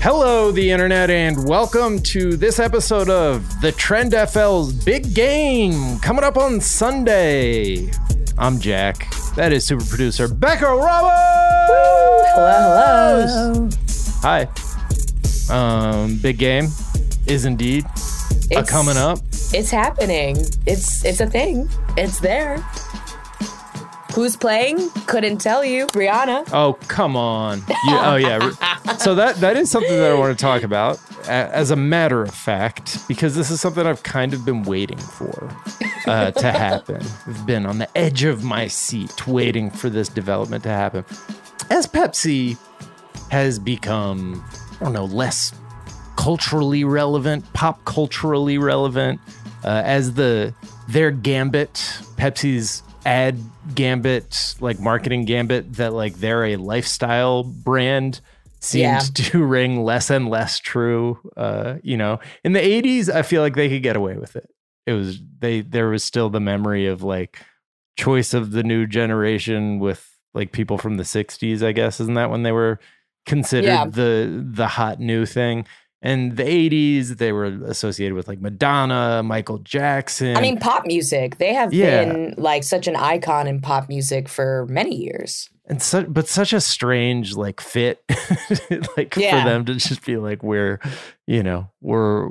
Hello, the internet, and welcome to this episode of the TrendFL's Big Game coming up on Sunday. I'm Jack. That is super producer Becca Ramos. Hello, hello. Hi. Um, big game is indeed a It's- coming up. It's happening. It's it's a thing. It's there. Who's playing? Couldn't tell you. Rihanna. Oh, come on. You, oh, yeah. So that that is something that I want to talk about as a matter of fact, because this is something I've kind of been waiting for uh, to happen. I've been on the edge of my seat waiting for this development to happen. As Pepsi has become, I don't know, less culturally relevant, pop culturally relevant, uh, as the their gambit, Pepsi's ad gambit, like marketing gambit, that like they're a lifestyle brand seemed Yeah. to ring less and less true. Uh, you know, in the '80s, I feel like they could get away with it. It was they there was still the memory of like choice of the new generation with like people from the 60s, I guess. Isn't that when they were considered Yeah. the the hot new thing? And the 80s, they were associated with like Madonna, Michael Jackson. I mean, pop music. They have Yeah. been like such an icon in pop music for many years. And so, but such a strange like fit like Yeah. for them to just be like we're you know we're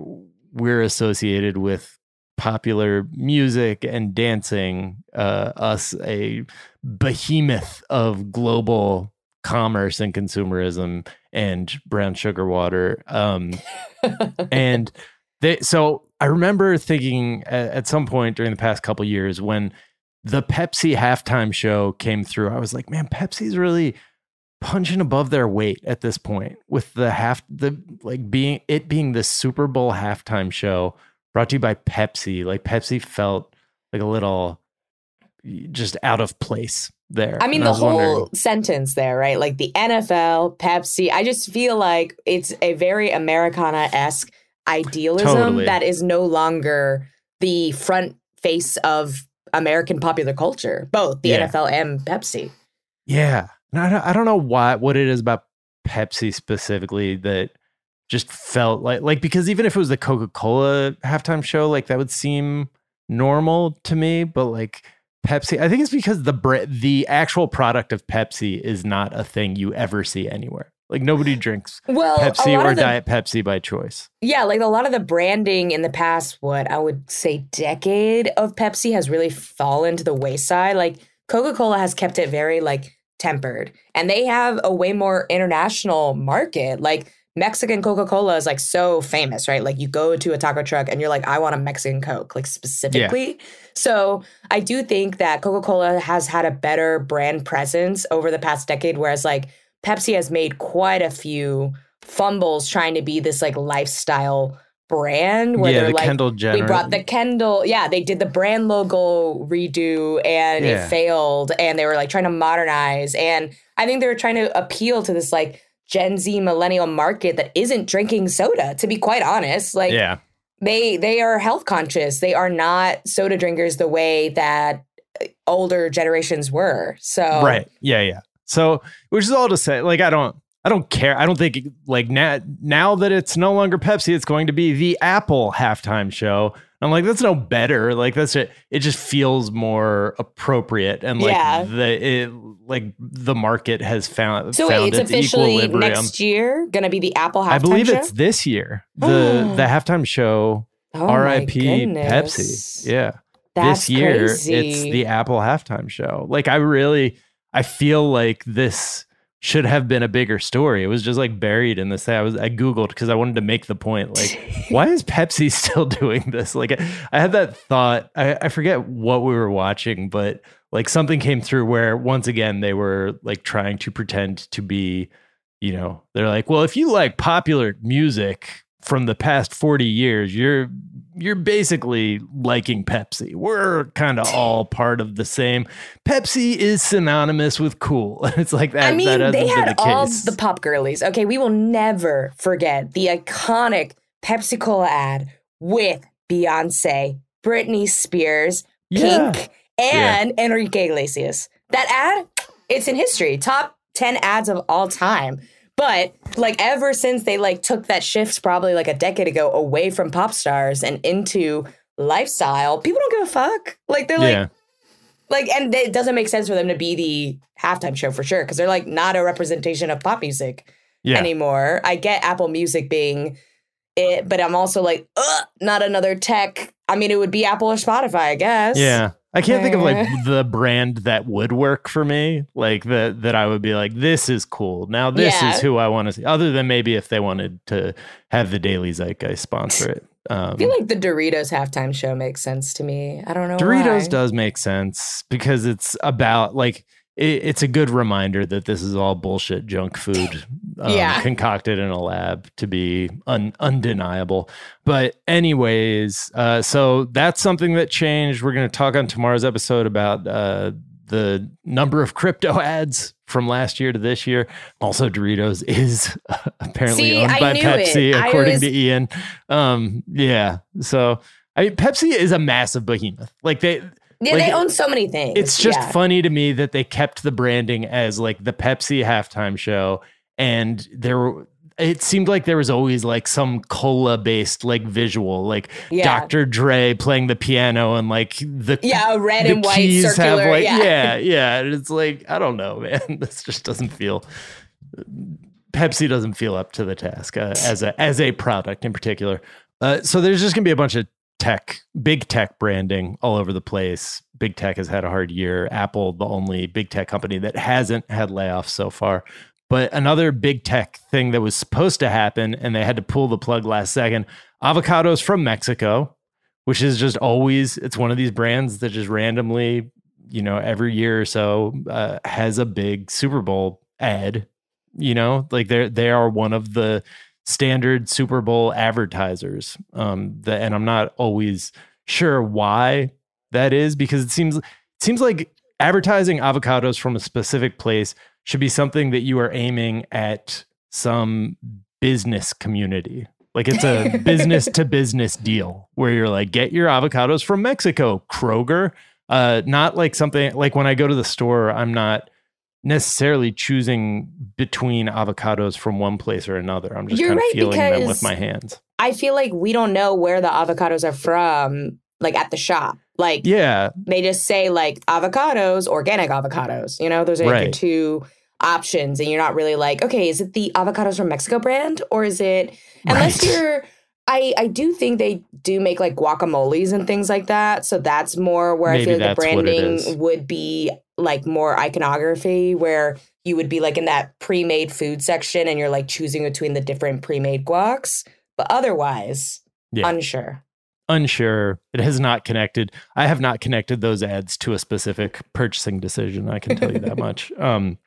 we're associated with popular music and dancing uh us a behemoth of global commerce and consumerism and brown sugar water um and they so i remember thinking at, at some point during the past couple years when the pepsi halftime show came through i was like man pepsi's really punching above their weight at this point with the half the like being it being the super bowl halftime show brought to you by pepsi like pepsi felt like a little just out of place there I mean, And the wondering- whole sentence there, right? Like the NFL, Pepsi. I just feel like it's a very Americana esque idealism Totally. that is no longer the front face of American popular culture, both the Yeah. NFL and Pepsi. Yeah. And I don't, I don't know why, what it is about Pepsi specifically that just felt like, like, because even if it was the Coca Cola halftime show, like that would seem normal to me. But like Pepsi, I think it's because the, the actual product of Pepsi is not a thing you ever see anywhere. Like nobody drinks Well, Pepsi or the- Diet Pepsi by choice. Yeah, like a lot of the branding in the past, what I would say decade of Pepsi has really fallen to the wayside. Like Coca Cola has kept it very like tempered, and they have a way more international market. Like Mexican Coca Cola is like so famous, right? Like you go to a taco truck and you're like, I want a Mexican Coke, like specifically. So I do think that Coca Cola has had a better brand presence over the past decade, whereas like Pepsi has made quite a few fumbles trying to be this like lifestyle brand where yeah, they're the like Kendall Jenner. we brought the Kendall. Yeah, they did the brand logo redo and Yeah. it failed. And they were like trying to modernize. And I think they were trying to appeal to this like Gen Z millennial market that isn't drinking soda, to be quite honest. Like yeah, they they are health conscious. They are not soda drinkers the way that uh, older generations were. So right. Yeah, yeah. So, which is all to say, like, I don't, I don't care. I don't think like now, now that it's no longer Pepsi, it's going to be the Apple halftime show. I'm like, that's no better. Like, that's it. It just feels more appropriate, and like Yeah. the it, like the market has found So found wait, it's its officially equilibrium. next year gonna be the Apple halftime show. I believe show? it's this year. The the halftime show. Oh R.I.P. Pepsi. Yeah. That's this year crazy. it's the Apple halftime show. Like I really I feel like this should have been a bigger story. It was just like buried in this thing. I was I googled because I wanted to make the point like why is Pepsi still doing this? Like I, I had that thought. I, I forget what we were watching, but like something came through where once again they were like trying to pretend to be, you know, they're like, well, if you like popular music from the past 40 years, you're you're basically liking Pepsi. We're kind of all part of the same. Pepsi is synonymous with cool. It's like that. I mean, that they had the all case. the pop girlies. Okay, we will never forget the iconic Pepsi Cola ad with Beyonce, Britney Spears, Yeah. Pink, and Enrique Iglesias. That ad, it's in history. Top 10 ads of all time. But like ever since they like took that shift probably like a decade ago away from pop stars and into lifestyle, people don't give a fuck. Like they're like yeah. like and it doesn't make sense for them to be the halftime show for sure because they're like not a representation of pop music Yeah. anymore i get apple music being it but i'm also like Ugh, not another tech i mean it would be apple or spotify i guess Yeah. I can't think of like the brand that would work for me, like that that I would be like, this is cool. Now this Yeah. is who I want to see. Other than maybe if they wanted to have the Daily Zeitgeist sponsor it. Um, i feel like the doritos halftime show makes sense to me i don't know Doritos why. does make sense because it's about like it, it's a good reminder that this is all bullshit junk food um, Yeah. concocted in a lab to be un, undeniable. But anyways, uh, so that's something that changed. We're going to talk on tomorrow's episode about uh, the number of crypto ads from last year to this year. Also, Doritos is apparently See, owned by Pepsi, it. According was- to Ian. Um, yeah, so. I mean, Pepsi is a massive behemoth. Like they, yeah like, they own so many things it's just yeah. funny to me that they kept the branding as like the Pepsi halftime show, and there were. It seemed like there was always like some cola based like visual, like Yeah. Dr. Dre playing the piano and like the yeah red the and white circular have like yeah. yeah yeah. And it's like I don't know, man. This just doesn't feel. Pepsi doesn't feel up to the task uh, as a as a product in particular. Uh, so there's just gonna be a bunch of tech, big tech branding all over the place. Big tech has had a hard year. Apple, the only big tech company that hasn't had layoffs so far. But another big tech thing that was supposed to happen and they had to pull the plug last second avocados from Mexico, which is just always, it's one of these brands that just randomly, you know, every year or so uh, has a big Super Bowl ad. You know, like they're, they are one of the standard Super Bowl advertisers. Um, the, and I'm not always sure why that is because it seems, it seems like advertising avocados from a specific place should be something that you are aiming at some business community. Like it's a business to business deal where you're like, get your avocados from Mexico, Kroger. Uh, not like something like when I go to the store, I'm not necessarily choosing between avocados from one place or another. I'm just You're kind of right, feeling them with my hands. i feel like we don't know where the avocados are from like at the shop like Yeah, they just say like avocados, organic avocados. You know, those are like your two options, and you're not really like, okay, is it the avocados from Mexico brand or is it? Unless Right. you're, I I do think they do make like guacamoles and things like that. So that's more where I Maybe feel like the that's what it branding would be like more iconography, where you would be like in that pre-made food section and you're like choosing between the different pre-made guacs. But otherwise, Yeah. unsure. Unsure. It has not connected. I have not connected those ads to a specific purchasing decision. I can tell you that much. Um,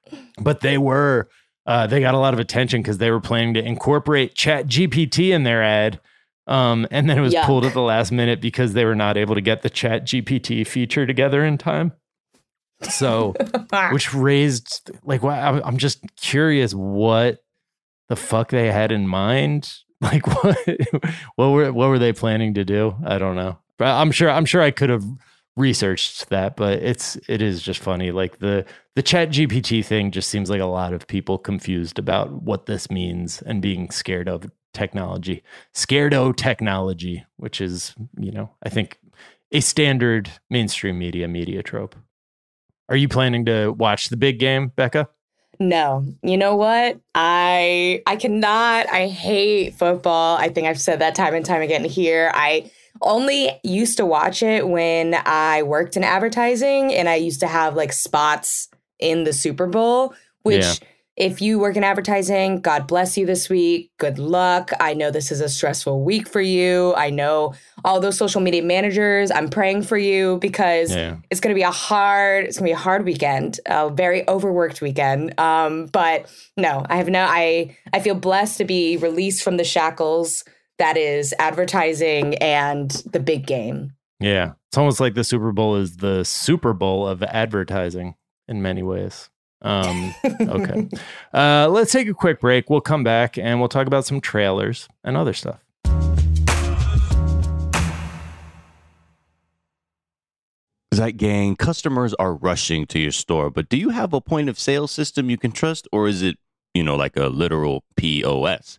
but they were, uh, they got a lot of attention because they were planning to incorporate Chat GPT in their ad. Um, and then it was Yuck. pulled at the last minute because they were not able to get the Chat GPT feature together in time. So, which raised like, I'm I'm just curious what the fuck they had in mind. Like, what what were what were they planning to do? I don't know. But I'm sure I'm sure I could have researched that, but it's it is just funny. Like the the Chat GPT thing just seems like a lot of people confused about what this means and being scared of technology, scared o technology, which is you know I think a standard mainstream media media trope. Are you planning to watch the big game, Becca? No, you know what? I I cannot. I hate football. I think I've said that time and time again here. I only used to watch it when I worked in advertising and I used to have like spots in the Super Bowl, which Yeah. If you work in advertising, God bless you this week. Good luck. I know this is a stressful week for you. I know all those social media managers. I'm praying for you because Yeah. it's going to be a hard it's going to be a hard weekend a very overworked weekend um but no i have no i i feel blessed to be released from the shackles that is advertising and the big game Yeah. It's almost like the Super Bowl is the Super Bowl of advertising in many ways. Um, okay. uh, let's take a quick break. We'll come back and we'll talk about some trailers and other stuff. Zeit Gang, customers are rushing to your store, but do you have a point of sale system you can trust, or is it, you know, like a literal POS?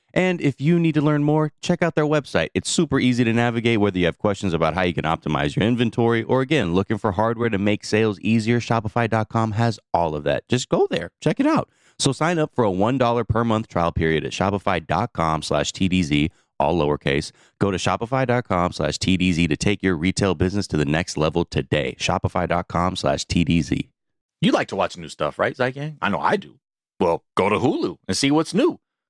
And if you need to learn more, check out their website. It's super easy to navigate whether you have questions about how you can optimize your inventory or again, looking for hardware to make sales easier. Shopify.com has all of that. Just go there, check it out. So sign up for a $1 per month trial period at shopify.com slash TDZ, all lowercase. Go to shopify.com slash TDZ to take your retail business to the next level today. Shopify.com slash TDZ. You like to watch new stuff, right, Zeitgang? I know I do. Well, go to Hulu and see what's new.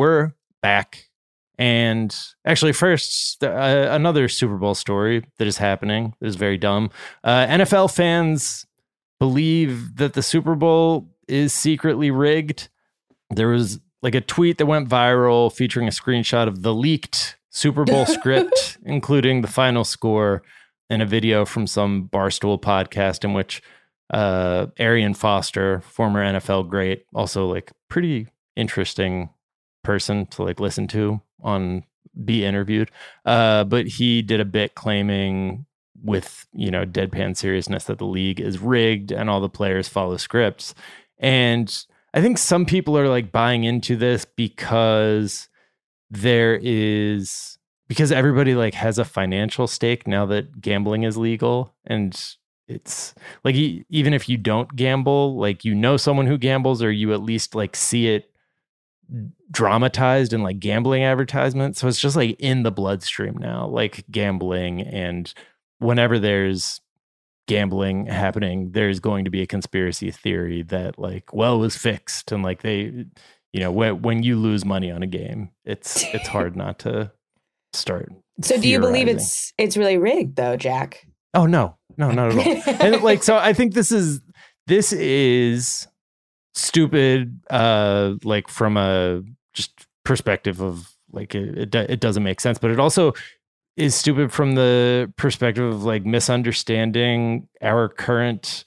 We're back. And actually, first, uh, another Super Bowl story that is happening that is very dumb. Uh, NFL fans believe that the Super Bowl is secretly rigged. There was like a tweet that went viral featuring a screenshot of the leaked Super Bowl script, including the final score, and a video from some Barstool podcast in which uh, Arian Foster, former NFL great, also like pretty interesting person to like listen to on be interviewed. Uh, but he did a bit claiming with you know deadpan seriousness that the league is rigged and all the players follow scripts. And I think some people are like buying into this because there is because everybody like has a financial stake now that gambling is legal and it's like even if you don't gamble like you know someone who gambles or you at least like see it dramatized in like gambling advertisements. So it's just like in the bloodstream now like gambling and whenever there's gambling happening there's going to be a conspiracy theory that like well it was fixed and like they you know when, when you lose money on a game it's it's hard not to start so do you believe it's it's really rigged though jack? Oh no. No not at all. And like so i think this is this is stupid uh like from a just perspective of like it, it, it doesn't make sense but it also is stupid from the perspective of like misunderstanding our current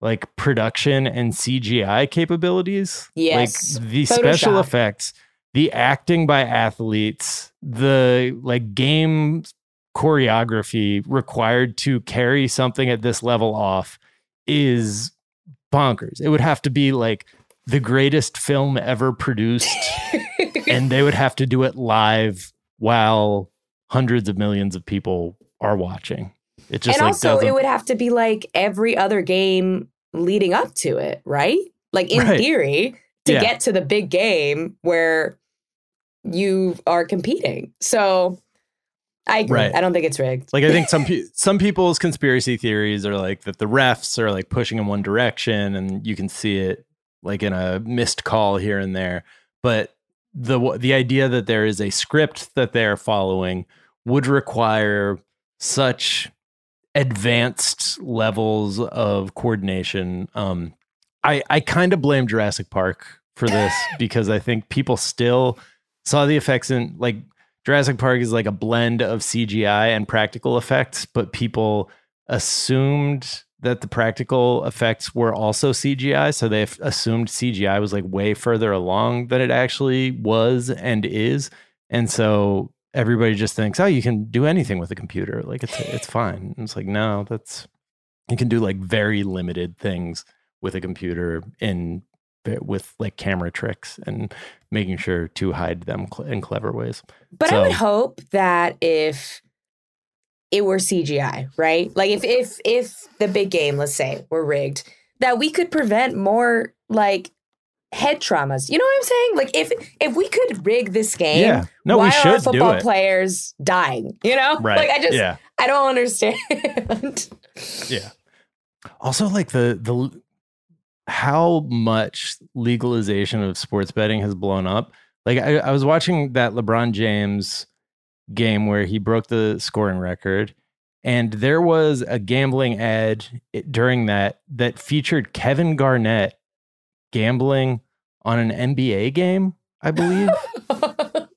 like production and CGI capabilities. Yes. Like the Photoshop. special effects, the acting by athletes, the like game choreography required to carry something at this level off is bonkers. It would have to be like the greatest film ever produced and they would have to do it live while hundreds of millions of people are watching. It just and like also doesn't... it would have to be like every other game leading up to it, right? Like in right. theory, to yeah. get to the big game where you are competing. So I agree. Right. I don't think it's rigged. Like I think some pe- some people's conspiracy theories are like that the refs are like pushing in one direction and you can see it like in a missed call here and there. But the the idea that there is a script that they're following would require such advanced levels of coordination. Um, I I kind of blame Jurassic Park for this because I think people still saw the effects in like Jurassic Park is like a blend of CGI and practical effects, but people assumed that the practical effects were also CGI. So they assumed CGI was like way further along than it actually was and is. And so everybody just thinks, oh, you can do anything with a computer. Like it's it's fine. And it's like, no, that's you can do like very limited things with a computer in with like camera tricks and making sure to hide them in clever ways. But so, I would hope that if it were CGI, right? Like if if if the big game, let's say, were rigged, that we could prevent more like head traumas. You know what I'm saying? Like if if we could rig this game, yeah. no, why we should are football players dying? You know, right? Like I just yeah. I don't understand. yeah. Also, like the the how much legalization of sports betting has blown up. Like I, I was watching that LeBron James game where he broke the scoring record. And there was a gambling ad during that that featured Kevin Garnett gambling on an NBA game, I believe.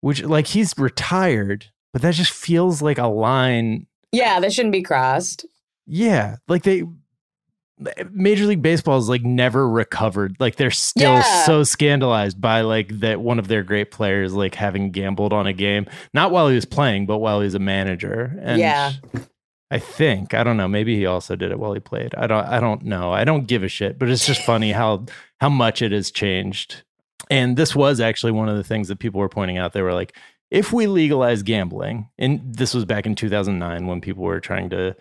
Which, like, he's retired, but that just feels like a line. Yeah, that shouldn't be crossed. Yeah. Like, they, Major League Baseball is like never recovered. Like they're still yeah. so scandalized by like that one of their great players like having gambled on a game, not while he was playing, but while he was a manager. And yeah. I think I don't know. Maybe he also did it while he played. I don't. I don't know. I don't give a shit. But it's just funny how how much it has changed. And this was actually one of the things that people were pointing out. They were like, if we legalize gambling, and this was back in 2009 when people were trying to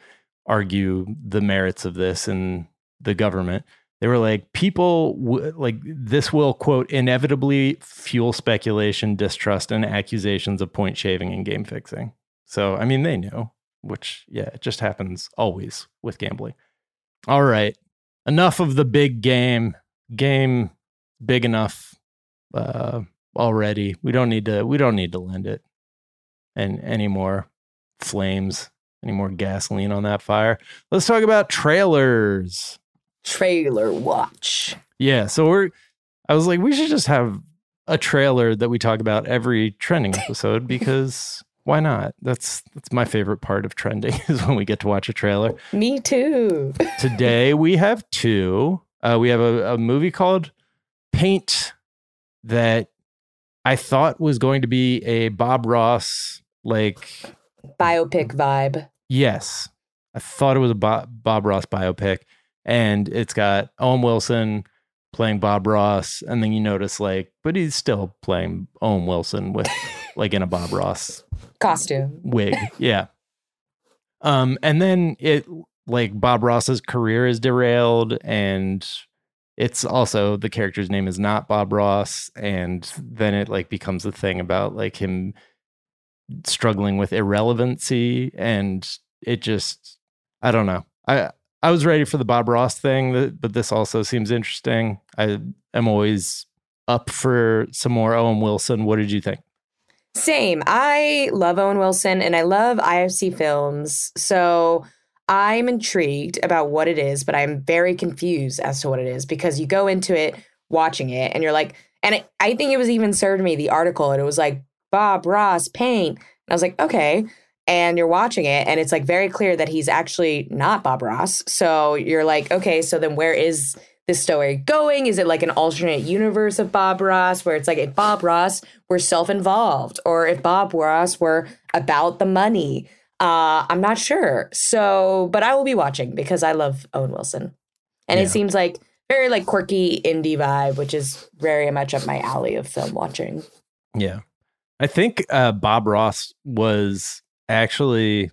argue the merits of this in the government, they were like, people w- like this will quote inevitably fuel speculation, distrust, and accusations of point shaving and game fixing. So, I mean, they knew, which, yeah, it just happens always with gambling. All right. Enough of the big game. Game big enough uh, already. We don't need to we don't need to lend it and any more flames, any more gasoline on that fire. Let's talk about trailers. Trailer watch. Yeah, so we're I was like we should just have a trailer that we talk about every trending episode because why not? That's that's my favorite part of trending is when we get to watch a trailer. Me too. Today we have two. Uh, we have a, a movie called Paint that I thought was going to be a Bob Ross like Biopic vibe. yes, I thought it was a Bob, Bob Ross biopic, and it's got Owen Wilson playing Bob Ross, and then you notice like, but he's still playing Owen Wilson with like in a Bob Ross Costume. wig. Yeah. Um, and then it like Bob Ross's career is derailed, and it's also the character's name is not Bob Ross, and then it like becomes a thing about like him struggling with irrelevancy, and it just I don't know. I I was ready for the Bob Ross thing, but this also seems interesting. I am always up for some more Owen Wilson. What did you think? Same. I love Owen Wilson and I love IFC films. So I'm intrigued about what it is, but I'm very confused as to what it is because you go into it watching it and you're like, and I think it was even served me the article and it was like Bob Ross paint. And I was like, okay. And you're watching it and it's like very clear that he's actually not Bob Ross. So you're like, okay, so then where is this story going? Is it like an alternate universe of Bob Ross where it's like if Bob Ross were self involved or if Bob Ross were about the money? Uh, I'm not sure. So, but I will be watching because I love Owen Wilson. And Yeah. it seems like very like quirky indie vibe, which is very much up my alley of film watching. Yeah. I think uh, Bob Ross was actually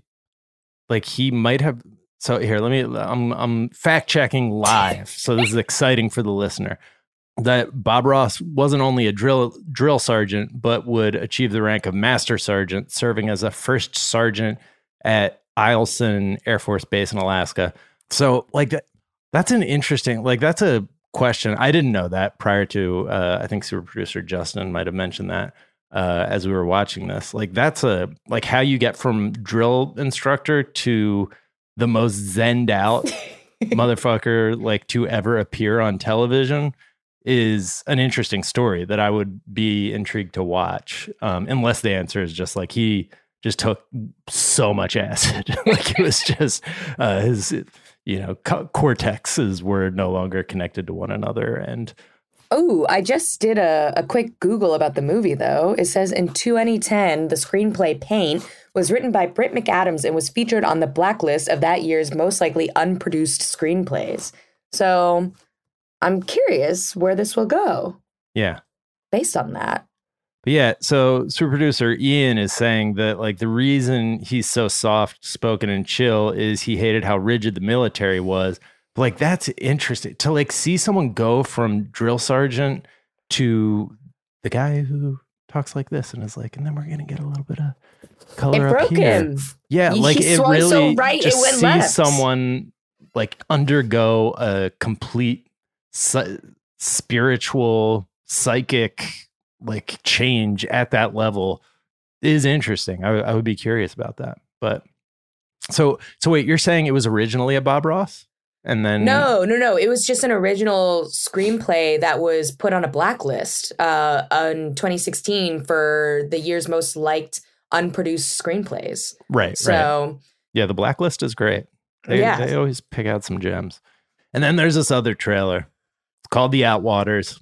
like he might have so here let me I'm I'm fact checking live. so this is exciting for the listener. That Bob Ross wasn't only a drill drill sergeant but would achieve the rank of master sergeant serving as a first sergeant at Eielson Air Force Base in Alaska. So like that that's an interesting like that's a question. I didn't know that prior to uh, I think super producer Justin might have mentioned that uh, as we were watching this. Like that's a like how you get from drill instructor to the most zenned out motherfucker like to ever appear on television is an interesting story that I would be intrigued to watch. Um, unless the answer is just like he just took so much acid, like it was just uh, his you know co- cortexes were no longer connected to one another and Oh, I just did a, a quick Google about the movie, though. It says in 2010, the screenplay Paint was written by Brit McAdams and was featured on the blacklist of that year's most likely unproduced screenplays. So I'm curious where this will go yeah based on that. But yeah, so super producer Ian is saying that like the reason he's so soft spoken and chill is he hated how rigid the military was. Like that's interesting to like see someone go from drill sergeant to the guy who talks like this and is like, and then we're gonna get a little bit of color It broke here. him. Yeah, He- like it swung so really right, it just went see left. someone like undergo a complete psy- spiritual psychic like change at that level is interesting. I, I would be curious about that. But so so wait, you're saying it was originally a Bob Ross, and then No, no, no. It was just an original screenplay that was put on a blacklist uh, in 2016 for the year's most liked unproduced screenplays. right, right, So yeah, the blacklist is great. They, Yeah. they always pick out some gems. And then there's this other trailer. It's called The Outwaters.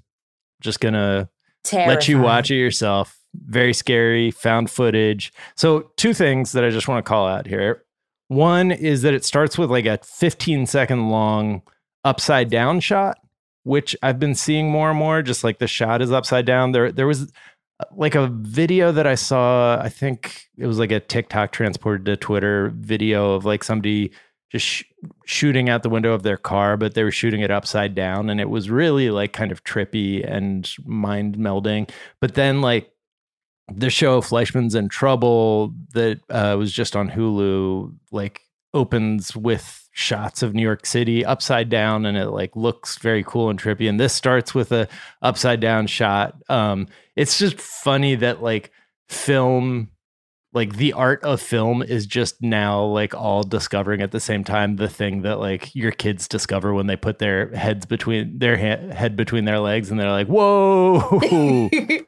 Just gonna let you watch it yourself. Very scary, found footage. So, two things that I just want to call out here. One is that it starts with like a 15 second long upside down shot, which I've been seeing more and more. Just like the shot is upside down. There, there was uh, like a video that I saw. I think it was like a TikTok transported to Twitter video of like somebody just sh- shooting out the window of their car, but they were shooting it upside down, and it was really like kind of trippy and mind melding. But then like the show Fleishman's in Trouble that uh, was just on Hulu, like opens with shots of New York City upside down and it like looks very cool and trippy. And this starts with a upside down shot. Um it's just funny that like film like the art of film is just now like all discovering at the same time the thing that like your kids discover when they put their heads between their ha- head between their legs and they're like whoa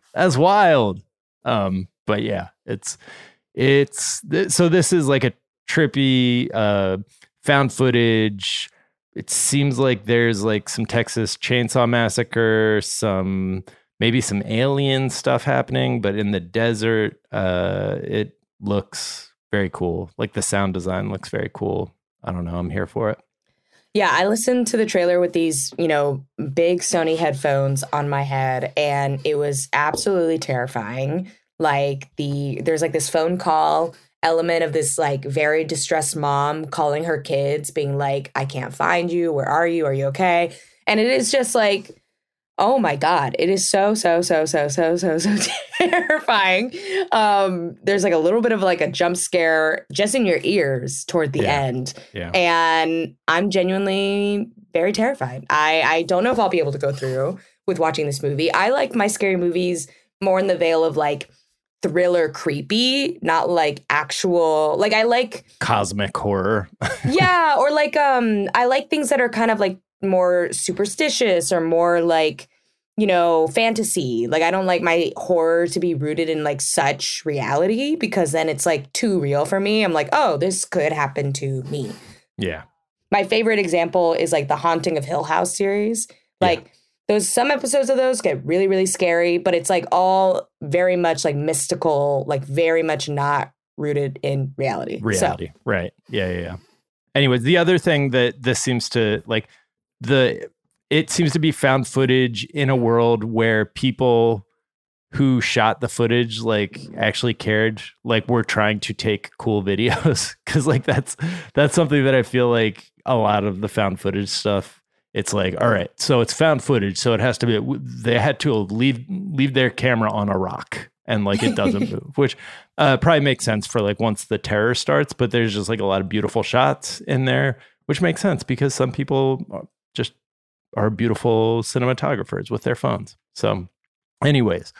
that's wild um but yeah it's it's so this is like a trippy uh found footage. It seems like there's like some texas chainsaw massacre some maybe some alien stuff happening but in the desert uh it looks very cool. Like the sound design looks very cool. I don't know. I'm here for it yeah, I listened to the trailer with these, you know, big Sony headphones on my head and it was absolutely terrifying. Like the there's like this phone call element of this like very distressed mom calling her kids being like I can't find you, where are you? Are you okay? And it is just like oh my god it is so so so so so so so terrifying. Um there's like a little bit of like a jump scare just in your ears toward the Yeah. end. yeah. And i'm genuinely very terrified. I i don't know if i'll be able to go through with watching this movie. I like my scary movies more in the veil of like thriller creepy not like actual like i like cosmic horror. Yeah or like um i like things that are kind of like more superstitious or more like you know fantasy. Like i don't like my horror to be rooted in like such reality because then it's like too real for me. I'm like oh this could happen to me. Yeah. My favorite example is like the haunting of hill house series. Like those some episodes of those get really really scary but it's like all very much like mystical like very much not rooted in reality. So- reality. Right. Yeah yeah yeah. Anyways the other thing that this seems to like the it seems to be found footage in a world where people who shot the footage like actually cared like we're trying to take cool videos. Because like that's that's something that i feel like a lot of the found footage stuff it's like all right so it's found footage so it has to be they had to leave leave their camera on a rock and like it doesn't move which uh, probably makes sense for like once the terror starts but there's just like a lot of beautiful shots in there which makes sense because some people are- just are beautiful cinematographers with their phones so anyways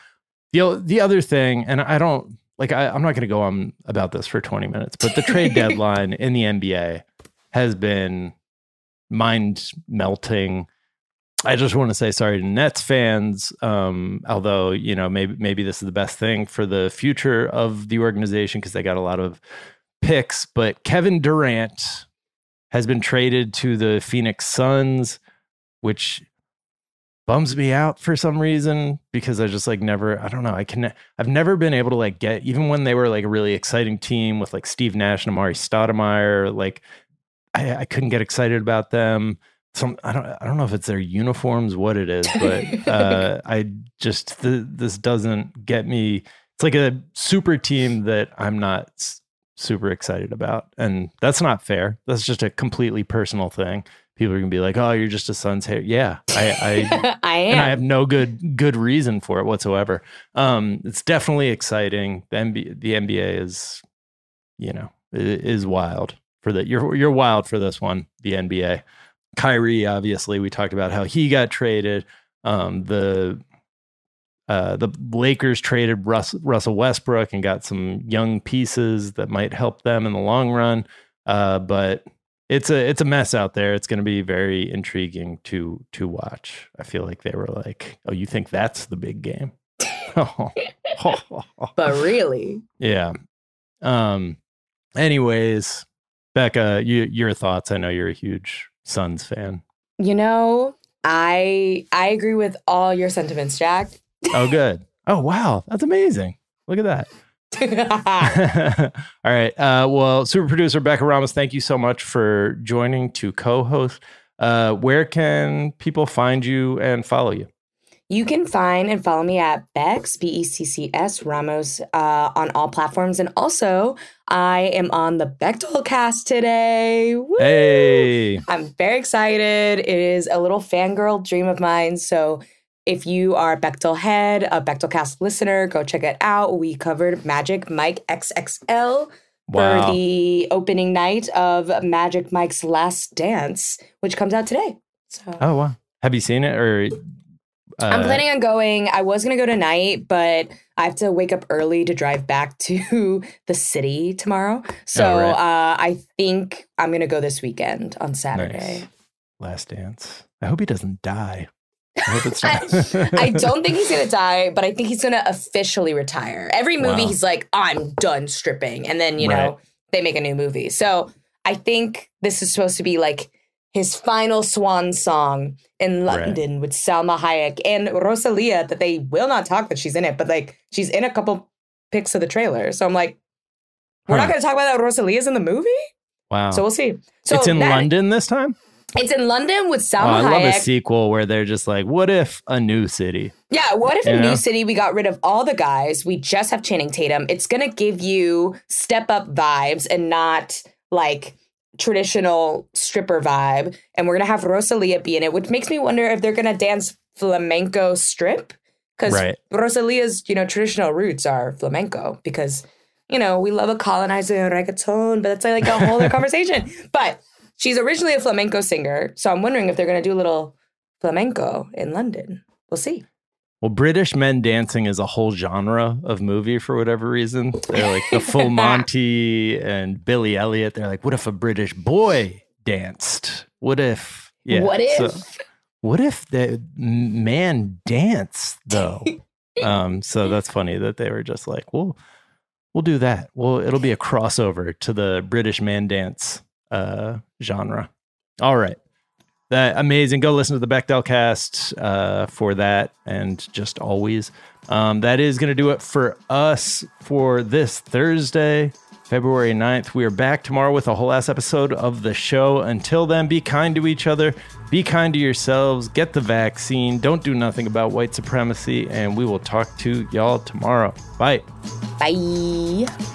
the, the other thing and i don't like I, i'm not going to go on about this for 20 minutes but the trade deadline in the nba has been mind melting I just want to say sorry to Nets fans. Um, although you know maybe maybe this is the best thing for the future of the organization because they got a lot of picks. But Kevin Durant has been traded to the Phoenix Suns, which bums me out for some reason because I just like never I don't know I can I've never been able to like get even when they were like a really exciting team with like Steve Nash and Amar'e Stoudemire like I, I couldn't get excited about them some I don't I don't know if it's their uniforms, what it is, but uh, I just th- this doesn't get me. It's like a super team that I'm not super excited about, and that's not fair. That's just a completely personal thing. People are gonna be like, "Oh, you're just a Suns hair." Yeah, I, I I and I have no good good reason for it whatsoever. Um, it's definitely exciting. The NBA, the NBA is, you know, is wild for that. You're you're wild for this one. The NBA. Kyrie, obviously, we talked about how he got traded. Um, the uh, the Lakers traded Russ, Russell Westbrook and got some young pieces that might help them in the long run. Uh, but it's a it's a mess out there. It's going to be very intriguing to to watch. I feel like they were like, "Oh, you think that's the big game?" but really, yeah. Um. Anyways, Becca, you, your thoughts? I know you're a huge Suns fan. you know, I I agree with all your sentiments, Jack. Oh, good. Oh, wow, that's amazing. Look at that. All right. Uh, well, super producer Becca Ramos, thank you so much for joining to co-host. Uh, where can people find you and follow you? You can find and follow me at Becks, B E C C S Ramos, uh, on all platforms. And also, I am on the Bechdel cast today. Woo! Hey. I'm very excited. It is a little fangirl dream of mine. So, if you are a Bechdel head, a Bechdel cast listener, go check it out. We covered Magic Mike XXL Wow. for the opening night of Magic Mike's Last Dance, which comes out today. So Oh wow. Have you seen it or uh, I'm planning on going. I was going to go tonight, but I have to wake up early to drive back to the city tomorrow. So Oh, right. uh, I think I'm going to go this weekend on Saturday. Nice. Last Dance. I hope he doesn't die. I I, I don't think he's gonna die, but I think he's gonna officially retire. Every movie, Wow. he's like, "I'm done stripping," and then you know Right. they make a new movie. So I think this is supposed to be like his final swan song in Right. London with Salma Hayek and Rosalia. That they will not talk that she's in it, but like she's in a couple pics of the trailer. So I'm like, we're not gonna talk about that Rosalia's in the movie. Wow. So we'll see. So it's in that- London this time? It's in London with Oh, Salma I love a sequel where they're just like, what if a new city? Yeah, what if a Yeah. New City we got rid of all the guys? We just have Channing Tatum. It's gonna give you step up vibes and not like traditional stripper vibe. And we're gonna have Rosalia be in it, which makes me wonder if they're gonna dance flamenco strip. Because Right. Rosalia's, you know, traditional roots are flamenco because, you know, we love a colonizer reggaeton, but that's like a whole other conversation. But she's originally a flamenco singer. So I'm wondering if they're gonna do a little flamenco in London. We'll see. Well, British men dancing is a whole genre of movie for whatever reason. They're like the full Monty and Billy Elliot. They're like, what if a British boy danced? What if? Yeah. what if? so- what if the man dance though? um, so that's funny that they were just like, well, we'll do that. Well, it'll be a crossover to the British man dance uh, genre. All right. That amazing. Go listen to the Bechdel cast uh, for that and just always. Um, that is going to do it for us for this Thursday, February 9th. We are back tomorrow with a whole ass episode of the show. Until then, be kind to each other, be kind to yourselves, get the vaccine, don't do nothing about white supremacy, and we will talk to y'all tomorrow. Bye. Bye.